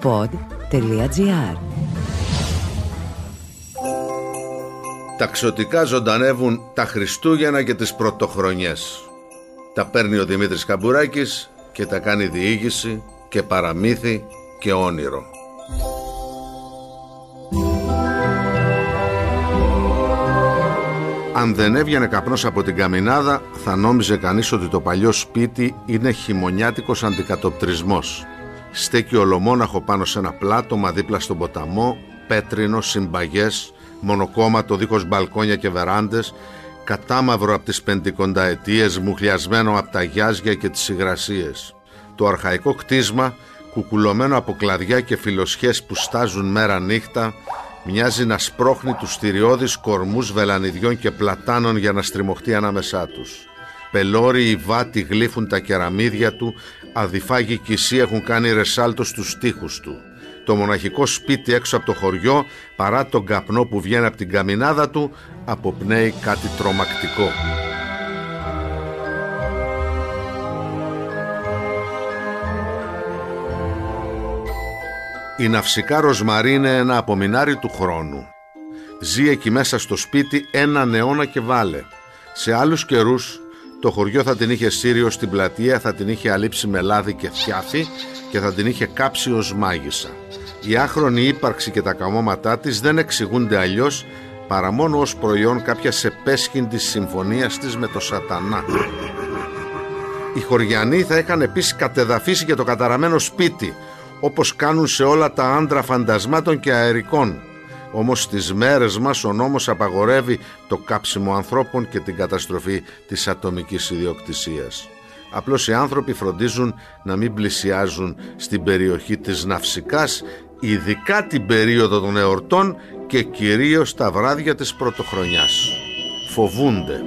pod.gr Ταξωτικά ζωντανεύουν τα Χριστούγεννα και τις πρωτοχρονιές. Τα παίρνει ο Δημήτρης Καμπουράκης και τα κάνει διήγηση και παραμύθι και όνειρο. Αν δεν έβγαινε καπνός από την καμινάδα θα νόμιζε κανείς ότι το παλιό σπίτι είναι χειμωνιάτικος αντικατοπτρισμός. Στέκει ολομόναχο πάνω σε ένα πλάτωμα δίπλα στον ποταμό, πέτρινο, συμπαγές, μονοκόμματο δίχως μπαλκόνια και βεράντες, κατάμαυρο από τις πεντηκονταετίες, μουχλιασμένο από τα γιάζια και τις υγρασίες. Το αρχαϊκό κτίσμα, κουκουλωμένο από κλαδιά και φιλοσχές που στάζουν μέρα νύχτα, μοιάζει να σπρώχνει τους στηριώδεις κορμούς βελανιδιών και πλατάνων για να στριμωχτεί ανάμεσά τους. Πελώροι οι βάτοι γλύφουν τα κεραμίδια του, αδιφάγοι κυσί έχουν κάνει ρεσάλτο στους τοίχους του. Το μοναχικό σπίτι έξω από το χωριό, παρά τον καπνό που βγαίνει από την καμινάδα του, αποπνέει κάτι τρομακτικό. Η ναυσικά Ροσμαρή είναι ένα απομεινάρι του χρόνου. Ζει εκεί μέσα στο σπίτι ένα αιώνα και βάλε. Σε άλλους καιρούς το χωριό θα την είχε σύριο στην πλατεία, θα την είχε αλείψει με λάδι και θιάφι και θα την είχε κάψει ως μάγισσα. Η άχρονη ύπαρξη και τα καμώματά της δεν εξηγούνται αλλιώς παρά μόνο ως προϊόν κάποια επέσχυντης συμφωνίας της με το σατανά. Οι χωριανοί θα είχαν επίσης κατεδαφίσει και το καταραμένο σπίτι όπως κάνουν σε όλα τα άντρα φαντασμάτων και αερικών. Όμως στις μέρες μας ο νόμος απαγορεύει το κάψιμο ανθρώπων και την καταστροφή της ατομικής ιδιοκτησίας. Απλώς οι άνθρωποι φροντίζουν να μην πλησιάζουν στην περιοχή της Ναυσικάς, ειδικά την περίοδο των εορτών και κυρίως τα βράδια της πρωτοχρονιάς. Φοβούνται.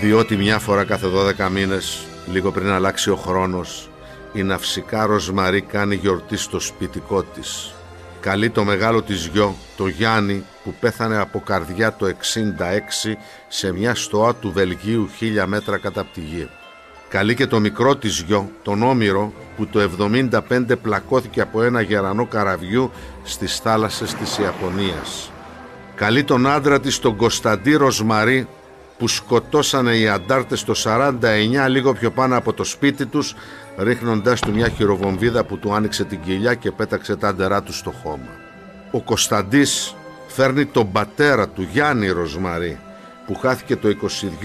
διότι μια φορά κάθε 12 μήνες, λίγο πριν αλλάξει ο χρόνος, η ναυσικά Ροσμαρή κάνει γιορτή στο σπιτικό της. Καλεί το μεγάλο της γιο, το Γιάννη, που πέθανε από καρδιά το 66 σε μια στοά του Βελγίου χίλια μέτρα κατά τη γη. Καλεί και το μικρό της γιο, τον Όμηρο, που το 75 πλακώθηκε από ένα γερανό καραβιού στις θάλασσες της Ιαπωνίας. Καλεί τον άντρα της, τον Κωνσταντή Ροσμαρή, που σκοτώσανε οι αντάρτες το 49 λίγο πιο πάνω από το σπίτι τους ρίχνοντάς του μια χειροβομβίδα που του άνοιξε την κοιλιά και πέταξε τα άντερά του στο χώμα. Ο Κωνσταντής φέρνει τον πατέρα του Γιάννη Ροσμαρή που χάθηκε το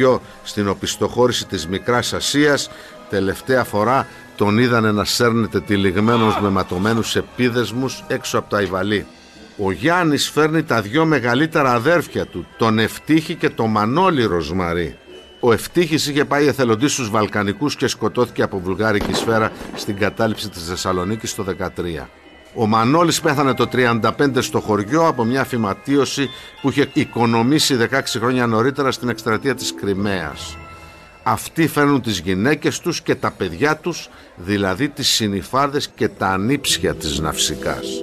22 στην οπισθοχώρηση της Μικράς Ασίας τελευταία φορά τον είδανε να σέρνεται τυλιγμένος με ματωμένους επίδεσμους έξω από τα Ιβαλή. Ο Γιάννης φέρνει τα δυο μεγαλύτερα αδέρφια του, τον Ευτύχη και τον Μανώλη Ροσμαρή. Ο Ευτύχης είχε πάει εθελοντής στους Βαλκανικούς και σκοτώθηκε από βουλγάρικη σφαίρα στην κατάληψη της Θεσσαλονίκης το 13. Ο Μανώλης πέθανε το 35 στο χωριό από μια φυματίωση που είχε οικονομήσει 16 χρόνια νωρίτερα στην εκστρατεία της Κρυμαίας. Αυτοί φέρνουν τις γυναίκες τους και τα παιδιά τους, δηλαδή τις συνυφάδες και τα ανήψια της Ναυσικάς.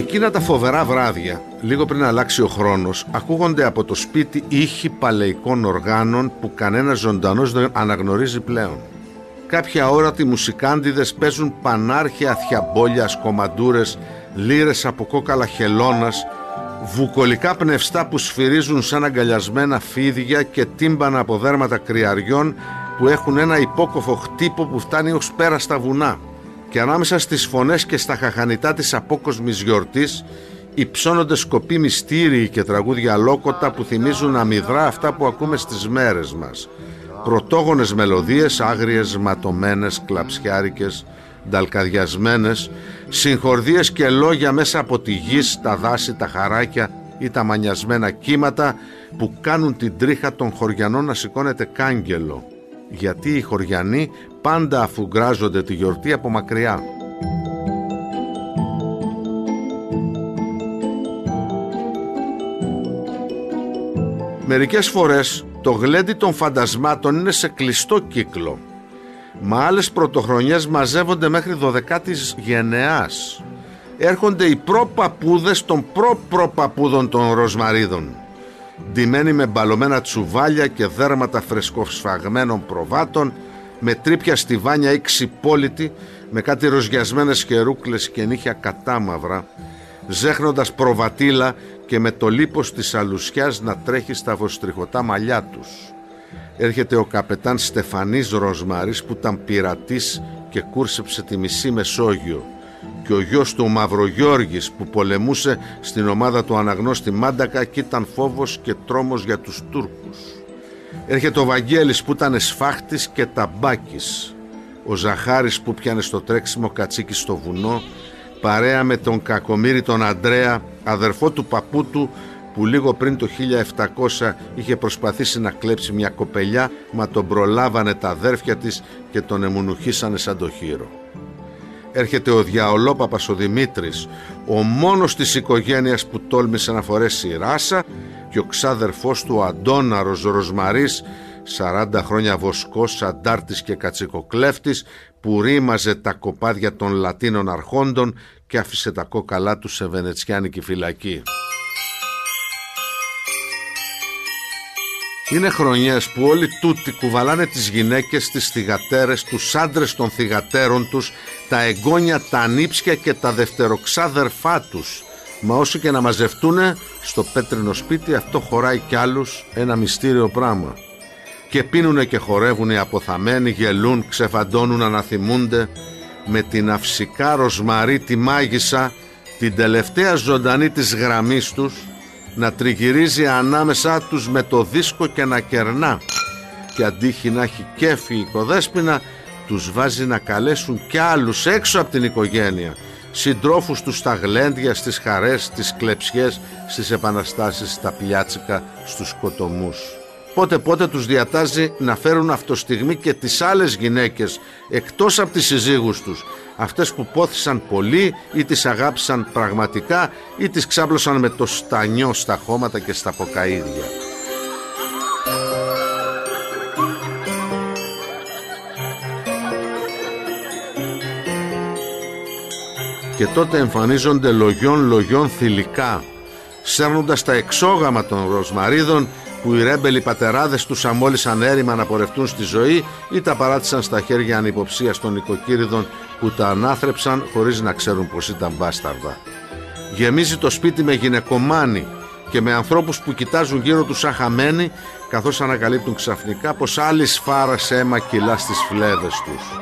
Εκείνα τα φοβερά βράδια, λίγο πριν αλλάξει ο χρόνος, ακούγονται από το σπίτι ήχοι παλαιικών οργάνων που κανένας ζωντανός δεν αναγνωρίζει πλέον. Κάποια όρατη μουσικάντιδες παίζουν πανάρχια θιαμπόλια, κομμαντούρες, λύρες από κόκαλα χελώνας, βουκολικά πνευστά που σφυρίζουν σαν αγκαλιασμένα φίδια και τύμπανα από δέρματα κρυαριών που έχουν ένα υπόκοφο χτύπο που φτάνει ως πέρα στα βουνά και ανάμεσα στις φωνές και στα χαχανιτά της απόκοσμης γιορτής υψώνονται σκοποί μυστήριοι και τραγούδια λόκοτα που θυμίζουν αμυδρά αυτά που ακούμε στις μέρες μας. Πρωτόγονες μελωδίες, άγριες, ματωμένες, κλαψιάρικες, νταλκαδιασμένες, συγχορδίες και λόγια μέσα από τη γη, τα δάση, τα χαράκια ή τα μανιασμένα κύματα που κάνουν την τρίχα των χωριανών να σηκώνεται κάγκελο γιατί οι χωριανοί πάντα αφουγκράζονται τη γιορτή από μακριά. Μερικές φορές το γλέντι των φαντασμάτων είναι σε κλειστό κύκλο. Μα άλλες πρωτοχρονιές μαζεύονται μέχρι 12 γενεάς έρχονται οι προπαπούδες των προ-προπαπούδων των ροσμαρίδων ντυμένοι με μπαλωμένα τσουβάλια και δέρματα φρεσκοσφαγμένων προβάτων με τρίπια στιβάνια ή ξυπόλυτη με κάτι ροζιασμένες χερούκλες και νύχια κατάμαυρα ζέχνοντας προβατήλα και με το λίπος της αλουσιάς να τρέχει στα βοστριχωτά μαλλιά τους. Έρχεται ο καπετάν Στεφανής Ροσμαρής που ήταν πειρατής και κούρσεψε τη μισή Μεσόγειο και ο γιος του ο Μαυρογιώργης που πολεμούσε στην ομάδα του αναγνώστη Μάντακα και ήταν φόβος και τρόμος για τους Τούρκους. Έρχεται ο Βαγγέλης που ήταν σφάχτης και ταμπάκης. Ο Ζαχάρης που πιάνε στο τρέξιμο κατσίκι στο βουνό παρέα με τον Κακομύρη τον Αντρέα αδερφό του παππού του που λίγο πριν το 1700 είχε προσπαθήσει να κλέψει μια κοπελιά μα τον προλάβανε τα αδέρφια της και τον εμουνουχίσανε σαν το χείρο. Έρχεται ο διαολόπαπας ο Δημήτρης, ο μόνος της οικογένειας που τόλμησε να φορέσει ράσα και ο ξάδερφός του Αντώναρος Ροσμαρής 40 χρόνια βοσκός, αντάρτης και κατσικοκλέφτης που ρήμαζε τα κοπάδια των Λατίνων αρχόντων και άφησε τα κόκαλά του σε βενετσιάνικη φυλακή. Είναι χρονιές που όλοι τούτοι κουβαλάνε τις γυναίκες, τις θυγατέρες, τους άντρες των θυγατέρων τους, τα εγγόνια, τα ανήψια και τα δευτεροξάδερφά τους. Μα όσο και να μαζευτούνε, στο πέτρινο σπίτι αυτό χωράει κι άλλους ένα μυστήριο πράγμα. Και πίνουνε και χορεύουνε αποθαμένοι, γελούν, ξεφαντώνουν, αναθυμούνται. Με την αυσικά ροσμαρή τη μάγισσα, την τελευταία ζωντανή της γραμμής τους, να τριγυρίζει ανάμεσά τους με το δίσκο και να κερνά και αντίχει να έχει κέφι η οικοδέσποινα τους βάζει να καλέσουν κι άλλους έξω από την οικογένεια συντρόφους τους στα γλέντια, στις χαρές, στις κλεψιές, στις επαναστάσεις, στα πιάτσικα, στους σκοτωμούς. Πότε πότε τους διατάζει να φέρουν αυτοστιγμή και τις άλλες γυναίκες εκτός από τις συζύγους τους αυτές που πόθησαν πολύ ή τις αγάπησαν πραγματικά ή τις ξάπλωσαν με το στανιό στα χώματα και στα ποκαίδια. Και τότε εμφανίζονται λογιών λογιών θηλυκά, σέρνοντας τα εξόγαμα των ροσμαρίδων που οι ρέμπελοι πατεράδες τους αμόλυσαν έρημα να πορευτούν στη ζωή ή τα παράτησαν στα χέρια ανυποψίας των οικοκύριδων που τα ανάθρεψαν χωρίς να ξέρουν πως ήταν μπάσταρδα. Γεμίζει το σπίτι με γυναικομάνι και με ανθρώπους που κοιτάζουν γύρω τους σαν χαμένοι καθώς ανακαλύπτουν ξαφνικά πως άλλη σφάρα αίμα κυλά στις φλέβες τους.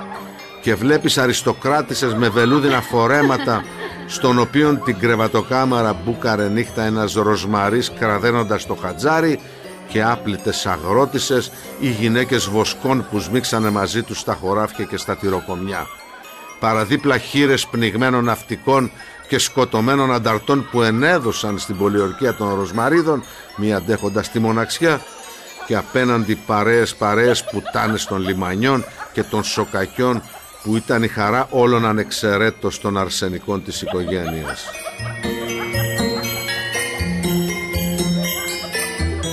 Και βλέπεις αριστοκράτησες με βελούδινα φορέματα στον οποίον την κρεβατοκάμαρα μπούκαρε νύχτα ένας ροσμαρής κραδένοντας το χατζάρι και άπλητες αγρότησες ή γυναίκες βοσκών που σμίξανε μαζί τους στα χωράφια και στα τυροκομιά. Παραδίπλα χείρες πνιγμένων ναυτικών και σκοτωμένων ανταρτών που ενέδωσαν στην πολιορκία των Ροσμαρίδων μη αντέχοντας τη μοναξιά και απέναντι παρέες παρέες πουτάνες των λιμανιών και των σοκακιών που ήταν η χαρά όλων ανεξαιρέτως των αρσενικών της οικογένειας.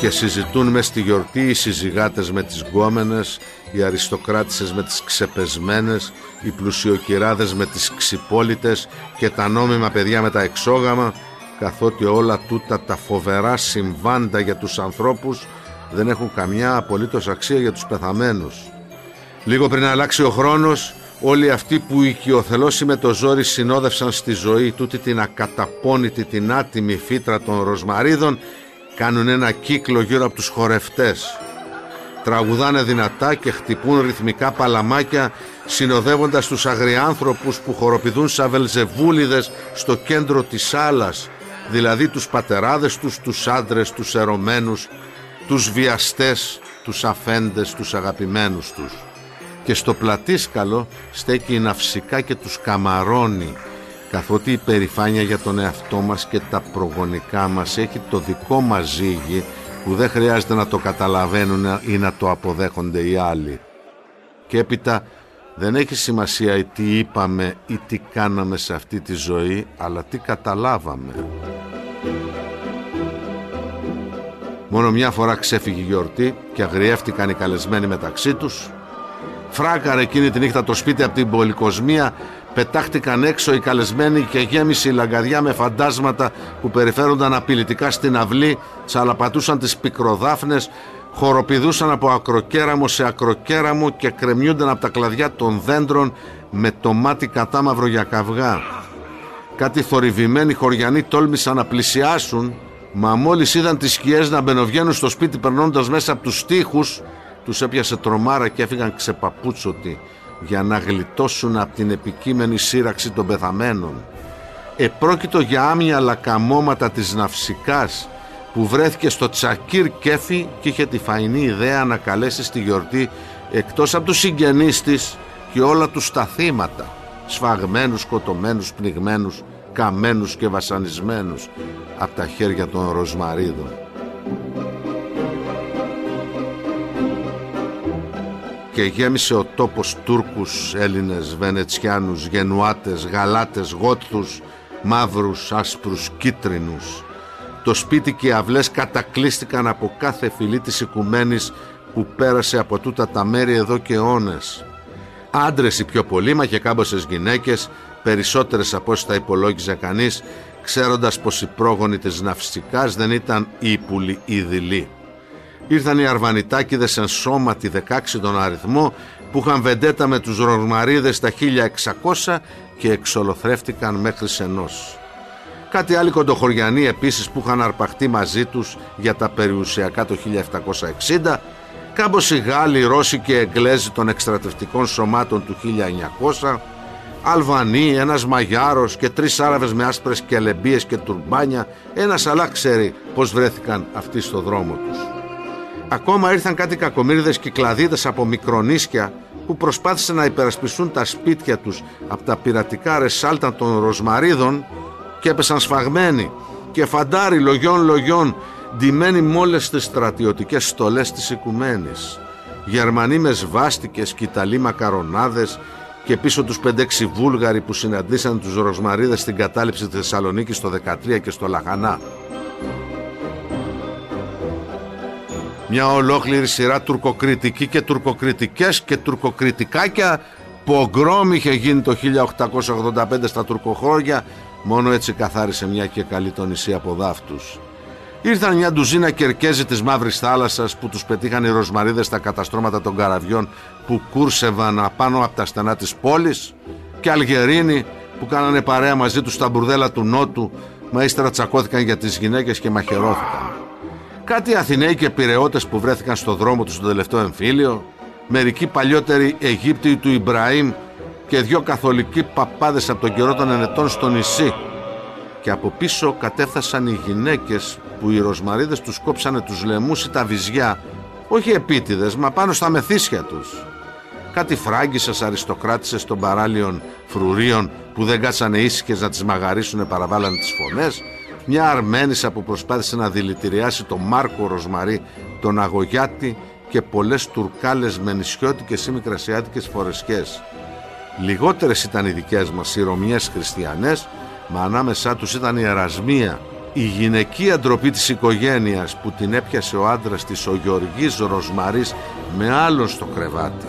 Και συζητούν μες στη γιορτή οι συζυγάτες με τις γκόμενες, οι αριστοκράτησες με τις ξεπεσμένες, οι πλουσιοκυράδες με τις ξυπόλυτες και τα νόμιμα παιδιά με τα εξόγαμα, καθότι όλα τούτα τα φοβερά συμβάντα για τους ανθρώπους δεν έχουν καμιά απολύτως αξία για τους πεθαμένους. Λίγο πριν αλλάξει ο χρόνος, όλοι αυτοί που οικειοθελώς με το ζόρι συνόδευσαν στη ζωή τούτη την ακαταπώνητη την άτιμη φύτρα των ροσμαρίδων κάνουν ένα κύκλο γύρω από τους χορευτές. Τραγουδάνε δυνατά και χτυπούν ρυθμικά παλαμάκια συνοδεύοντας τους αγριάνθρωπους που χοροπηδούν σαν βελζεβούλιδες στο κέντρο της άλλας, δηλαδή τους πατεράδες τους, τους άντρες, τους ερωμένους, τους βιαστές, τους αφέντες, τους αγαπημένους τους. Και στο πλατήσκαλο στέκει η ναυσικά και τους καμαρώνει καθότι η περηφάνεια για τον εαυτό μας και τα προγονικά μας έχει το δικό μας ζύγι που δεν χρειάζεται να το καταλαβαίνουν ή να το αποδέχονται οι άλλοι. Και έπειτα δεν έχει σημασία τι είπαμε ή τι κάναμε σε αυτή τη ζωή, αλλά τι καταλάβαμε. Μόνο μια φορά ξέφυγε η γιορτή και αγριεύτηκαν οι καλεσμένοι μεταξύ τους. Φράκαρε εκείνη τη νύχτα το σπίτι από την πολυκοσμία πετάχτηκαν έξω οι καλεσμένοι και γέμισε η λαγκαδιά με φαντάσματα που περιφέρονταν απειλητικά στην αυλή, τσαλαπατούσαν τις πικροδάφνες, χοροπηδούσαν από ακροκέραμο σε ακροκέραμο και κρεμιούνταν από τα κλαδιά των δέντρων με το μάτι κατάμαυρο για καυγά. Κάτι θορυβημένοι χωριανοί τόλμησαν να πλησιάσουν, μα μόλις είδαν τις σκιές να μπαινοβγαίνουν στο σπίτι περνώντας μέσα από τους τοίχους, τους έπιασε τρομάρα και έφυγαν ξεπαπούτσωτοι για να γλιτώσουν από την επικείμενη σύραξη των πεθαμένων. Επρόκειτο για άμυα λακαμώματα της ναυσικάς που βρέθηκε στο Τσακίρ Κέφι και είχε τη φαϊνή ιδέα να καλέσει στη γιορτή εκτός από τους συγγενείς της και όλα τους τα θύματα σφαγμένους, σκοτωμένους, πνιγμένους, καμένους και βασανισμένους από τα χέρια των Ροσμαρίδων. Και γέμισε ο τόπος Τούρκους, Έλληνες, Βενετσιάνους, Γενουάτες, Γαλάτες, Γότθους, μαύρους, άσπρους, κίτρινους. Το σπίτι και οι αυλές κατακλείστηκαν από κάθε φυλή της οικουμένης που πέρασε από τούτα τα μέρη εδώ και αιώνες. Άντρες οι πιο πολύ, μα και κάμποσες γυναίκες, περισσότερες από όσοι τα υπολόγιζε κανείς, ξέροντας πως οι πρόγονοι της ναυσικάς δεν ήταν ύπουλοι ή δειλοί. Ήρθαν οι Αρβανιτάκηδες εν σώματι 16 τον αριθμό που είχαν βεντέτα με τους Ρορμαρίδες τα 1600 και εξολοθρεύτηκαν μέχρι σενός. Κάτι άλλοι κοντοχωριανοί επίσης που είχαν αρπαχτεί μαζί τους για τα περιουσιακά το 1760, κάμποσοι Γάλλοι, Ρώσοι και Εγγλέζοι των εκστρατευτικών σωμάτων του 1900, Αλβανοί, ένας Μαγιάρος και τρεις Άραβες με άσπρες κελεμπίες και τουρμπάνια, ένας αλλά ξέρει πως βρέθηκαν αυτοί στο δρόμο τους. Ακόμα ήρθαν κάτι κακομύριδες κυκλαδίτες από μικρονίσια που προσπάθησαν να υπερασπιστούν τα σπίτια τους από τα πειρατικά ρεσάλτα των Ροσμαρίδων και έπεσαν σφαγμένοι και φαντάρι λογιών λογιών ντυμένοι με όλες τις στρατιωτικές στολές της οικουμένης. Γερμανοί με σβάστικες και Ιταλοί μακαρονάδες και πίσω τους 5-6 Βούλγαροι που συναντήσαν τους Ροσμαρίδες στην κατάληψη της Θεσσαλονίκης το 13 και στο Λαχανά. Μια ολόκληρη σειρά τουρκοκριτική και τουρκοκριτικές και τουρκοκριτικάκια. Πογκρόμ είχε γίνει το 1885 στα τουρκοχώρια. Μόνο έτσι καθάρισε μια και καλή το νησί από δάφτους. Ήρθαν μια ντουζίνα κερκέζοι της Μαύρης Θάλασσας που τους πετύχαν οι ροσμαρίδες στα καταστρώματα των καραβιών που κούρσευαν απάνω από τα στενά της πόλης. Και Αλγερίνοι που κάνανε παρέα μαζί τους στα μπουρδέλα του Νότου. Μα ύστερα τσακώθηκαν για τις γυναίκες και μαχαιρώθηκαν. Κάτι Αθηναίοι και Πυραιώτες που βρέθηκαν στο δρόμο τους στο τελευταίο εμφύλιο, μερικοί παλιότεροι Αιγύπτιοι του Ιμπραήμ και δυο καθολικοί παπάδες από τον καιρό των ενετών στο νησί. Και από πίσω κατέφθασαν οι γυναίκες που οι ροσμαρίδες τους κόψανε τους λαιμούς ή τα βυζιά, όχι επίτηδες, μα πάνω στα μεθύσια τους. Κάτι φράγκισσες αριστοκράτησες των παράλιων φρουρίων που δεν κάτσανε ήσυχες να τις μαγαρίσουν παραβάλανε τις φωνές μια Αρμένισσα που προσπάθησε να δηλητηριάσει τον Μάρκο Ροσμαρί, τον Αγωγιάτη και πολλές τουρκάλες με νησιώτικες ή μικρασιάτικες φορεσκές. Λιγότερες ήταν οι δικές μας οι Ρωμιές χριστιανές, μα ανάμεσά τους ήταν η Ερασμία, η γυναικεία ντροπή της οικογένειας που την έπιασε ο άντρας της ο Γεωργής Ροσμαρής με άλλον στο κρεβάτι.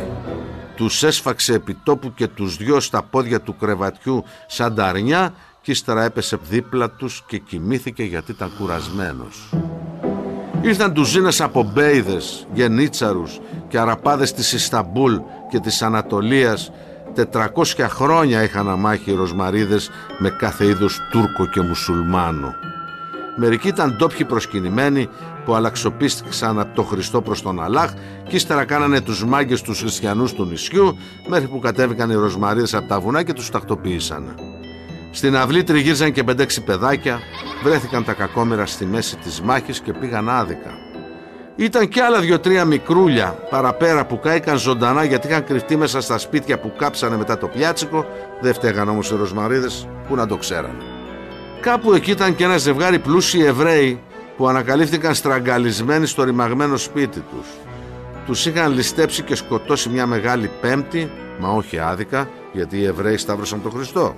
Τους έσφαξε επιτόπου και τους δυο στα πόδια του κρεβατιού σαν ταρνιά και ύστερα έπεσε δίπλα τους και κοιμήθηκε γιατί ήταν κουρασμένος. Ήρθαν τουζίνες από μπέιδες, γενίτσαρους και αραπάδες της Ισταμπούλ και της Ανατολίας 400 χρόνια είχαν αμάχει οι ροσμαρίδες με κάθε είδους Τούρκο και Μουσουλμάνο. Μερικοί ήταν ντόπιοι προσκυνημένοι που αλλαξοπίστηξαν από το Χριστό προς τον Αλάχ και ύστερα κάνανε τους μάγκες τους χριστιανούς του νησιού μέχρι που κατέβηκαν οι ροσμαρίδες από τα βουνά και τους τακτοποίησαν. Στην αυλή τριγύριζαν και πεντέξι παιδάκια, βρέθηκαν τα κακόμερα στη μέση της μάχης και πήγαν άδικα. Ήταν και άλλα δυο-τρία μικρούλια παραπέρα που κάηκαν ζωντανά γιατί είχαν κρυφτεί μέσα στα σπίτια που κάψανε μετά το πιάτσικο, δεν φταίγαν όμως οι ροσμαρίδες που να το ξέρανε. Κάπου εκεί ήταν και ένα ζευγάρι πλούσιοι Εβραίοι που ανακαλύφθηκαν στραγγαλισμένοι στο ρημαγμένο σπίτι τους. Τους είχαν ληστέψει και σκοτώσει μια μεγάλη πέμπτη, μα όχι άδικα, γιατί οι Εβραίοι σταύρωσαν τον Χριστό.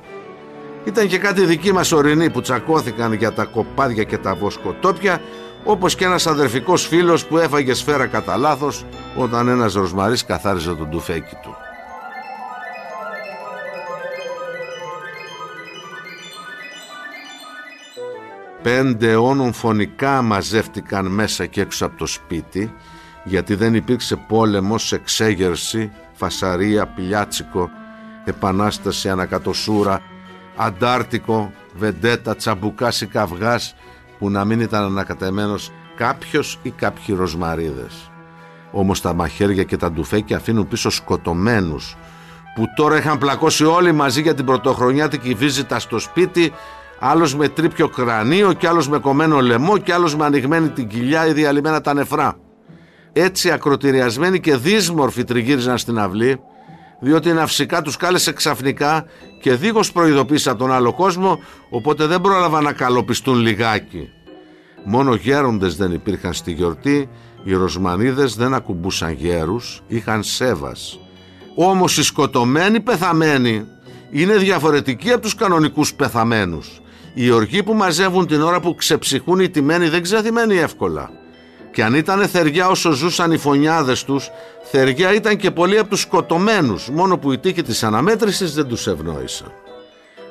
Ήταν και κάτι δική μας ορείνη που τσακώθηκαν για τα κοπάδια και τα βοσκοτόπια, όπως και ένας αδερφικός φίλος που έφαγε σφαίρα κατά λάθος όταν ένας ροσμαρίς καθάριζε τον τουφέκι του. Πέντε όνων φωνικά μαζεύτηκαν μέσα και έξω από το σπίτι, γιατί δεν υπήρξε πόλεμος, εξέγερση, φασαρία, πιλιάτσικο, επανάσταση, ανακατοσούρα, αντάρτικο, βεντέτα, τσαμπουκάς ή καυγάς που να μην ήταν ανακατεμένος κάποιος ή κάποιοι ροσμαρίδες. Όμως τα μαχαίρια και τα ντουφέκια αφήνουν πίσω σκοτωμένους που τώρα είχαν πλακώσει όλοι μαζί για την πρωτοχρονιάτικη βίζητα στο σπίτι άλλος με τρίπιο κρανίο και άλλος με κομμένο λαιμό και άλλος με ανοιγμένη την κοιλιά ή διαλυμένα τα νεφρά. Έτσι ακροτηριασμένοι και δύσμορφοι τριγύριζαν στην αυλή διότι ναυσικά τους κάλεσε ξαφνικά και δίχως προειδοποίησα τον άλλο κόσμο οπότε δεν πρόλαβαν να καλοπιστούν λιγάκι. Μόνο γέροντες δεν υπήρχαν στη γιορτή, οι Ροσμανίδες δεν ακουμπούσαν γέρους, είχαν σέβας. Όμως οι σκοτωμένοι πεθαμένοι είναι διαφορετικοί από τους κανονικούς πεθαμένους. Οι οργοί που μαζεύουν την ώρα που ξεψυχούν οι τιμένοι δεν ξεθυμένοι εύκολα. Και αν ήταν θεριά όσο ζούσαν οι φωνιάδες τους, θεριά ήταν και πολλοί από τους σκοτωμένους, μόνο που η τύχη της αναμέτρησης δεν τους ευνόησαν.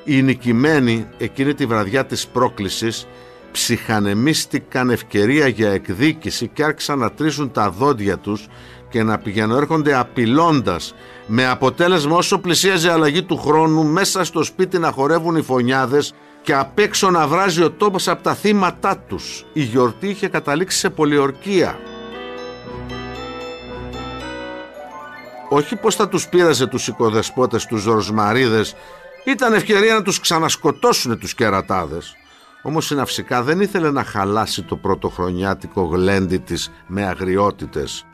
Οι νικημένοι εκείνη τη βραδιά της πρόκλησης ψυχανεμίστηκαν ευκαιρία για εκδίκηση και άρχισαν να τρίζουν τα δόντια τους και να πηγαίνουν απειλώντας με αποτέλεσμα όσο πλησίαζε αλλαγή του χρόνου μέσα στο σπίτι να χορεύουν οι φωνιάδες και απ' έξω να βράζει ο τόπος από τα θύματά τους. Η γιορτή είχε καταλήξει σε πολιορκία. Όχι πως θα τους πείραζε τους οικοδεσπότες τους Ροσμαρίδες, ήταν ευκαιρία να τους ξανασκοτώσουν τους κερατάδες. Όμως η Ναυσικά δεν ήθελε να χαλάσει το πρωτοχρονιάτικο γλέντι της με αγριότητες.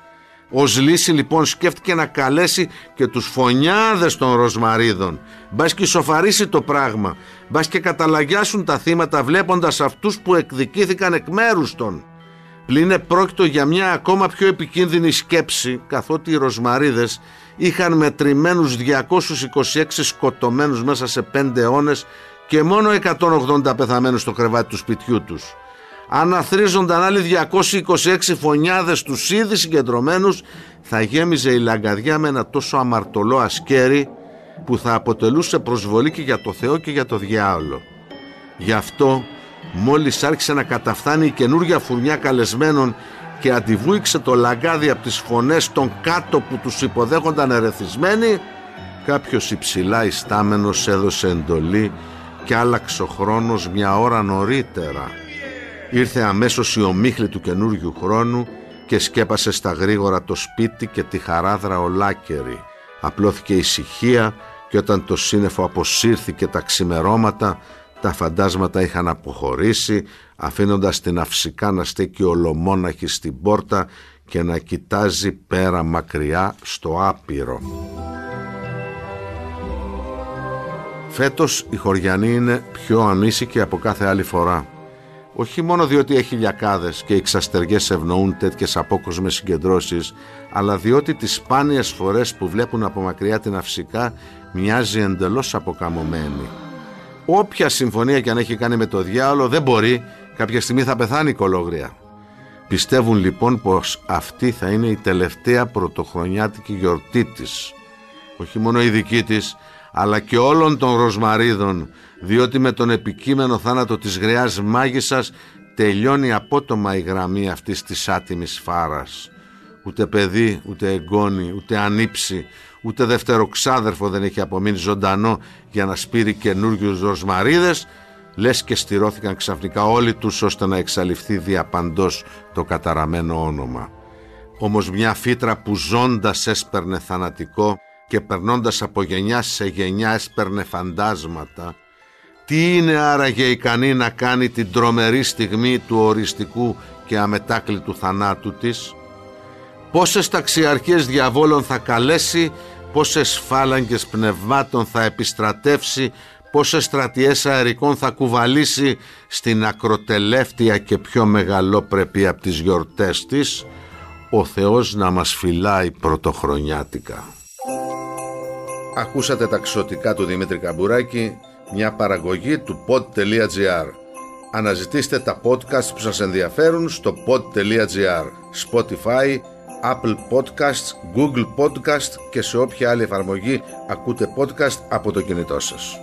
Ως λύση λοιπόν σκέφτηκε να καλέσει και τους φωνιάδες των Ροσμαρίδων. Μπας και σοφαρίσει το πράγμα. Μπας και καταλαγιάσουν τα θύματα βλέποντας αυτούς που εκδικήθηκαν εκ μέρους των. Πλην πρόκειτο για μια ακόμα πιο επικίνδυνη σκέψη καθότι οι Ροσμαρίδες είχαν μετρημένους 226 σκοτωμένους μέσα σε πέντε αιώνες και μόνο 180 πεθαμένους στο κρεβάτι του σπιτιού τους. Αν αθρίζονταν άλλοι 226 φωνιάδες τους ήδη συγκεντρωμένους θα γέμιζε η λαγκαδιά με ένα τόσο αμαρτωλό ασκέρι που θα αποτελούσε προσβολή και για το Θεό και για το διάολο. Γι' αυτό μόλις άρχισε να καταφθάνει η καινούργια φουρνιά καλεσμένων και αντιβούηξε το λαγκάδι από τις φωνές των κάτω που τους υποδέχονταν ερεθισμένοι κάποιος υψηλά ιστάμενος έδωσε εντολή και άλλαξε ο χρόνος μια ώρα νωρίτερα. Ήρθε αμέσως η ομίχλη του καινούργιου χρόνου και σκέπασε στα γρήγορα το σπίτι και τη χαράδρα ολάκερη. Απλώθηκε ησυχία και όταν το σύννεφο αποσύρθηκε τα ξημερώματα τα φαντάσματα είχαν αποχωρήσει αφήνοντας την αυσικά να στέκει ολομόναχη στην πόρτα και να κοιτάζει πέρα μακριά στο άπειρο. Φέτος η Χωριανή είναι πιο ανήσυχη από κάθε άλλη φορά. Όχι μόνο διότι έχει λιακάδες και οι ξαστεριές ευνοούν τέτοιες απόκοσμες συγκεντρώσεις, αλλά διότι τις σπάνιες φορές που βλέπουν από μακριά την αυσικά μοιάζει εντελώς αποκαμωμένη. Όποια συμφωνία και αν έχει κάνει με το διάολο δεν μπορεί, κάποια στιγμή θα πεθάνει η κολόγρια. Πιστεύουν λοιπόν πως αυτή θα είναι η τελευταία πρωτοχρονιάτικη γιορτή της. Όχι μόνο η δική της, αλλά και όλων των ροσμαρίδων διότι με τον επικείμενο θάνατο της γριάς μάγισσας τελειώνει απότομα η γραμμή αυτής της άτιμης φάρας. Ούτε παιδί, ούτε εγγόνι, ούτε ανήψη, ούτε δευτεροξάδερφο δεν έχει απομείνει ζωντανό για να σπείρει καινούριου ροσμαρίδες, λες και στηρώθηκαν ξαφνικά όλοι τους ώστε να εξαλειφθεί διαπαντός το καταραμένο όνομα. Όμως μια φύτρα που ζώντας έσπερνε θανατικό και περνώντας από γενιά σε γενιά έσπερνε φαντάσματα. Τι είναι άραγε ικανή να κάνει την τρομερή στιγμή του οριστικού και αμετάκλητου θανάτου της; Πόσες ταξιαρχίες διαβόλων θα καλέσει, πόσες φάλαγγες πνευμάτων θα επιστρατεύσει, πόσες στρατιές αερικών θα κουβαλήσει στην ακροτελεύτια και πιο μεγαλόπρεπη από τις γιορτές της, ο Θεός να μας φυλάει πρωτοχρονιάτικα. Ακούσατε τα ξωτικά του Δημήτρη Καμπουράκη, μια παραγωγή του pod.gr. Αναζητήστε τα podcast που σας ενδιαφέρουν στο pod.gr, Spotify, Apple Podcasts, Google Podcast και σε όποια άλλη εφαρμογή ακούτε podcast από το κινητό σας.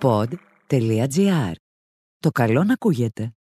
Pod.gr. Το καλό να ακούγεται.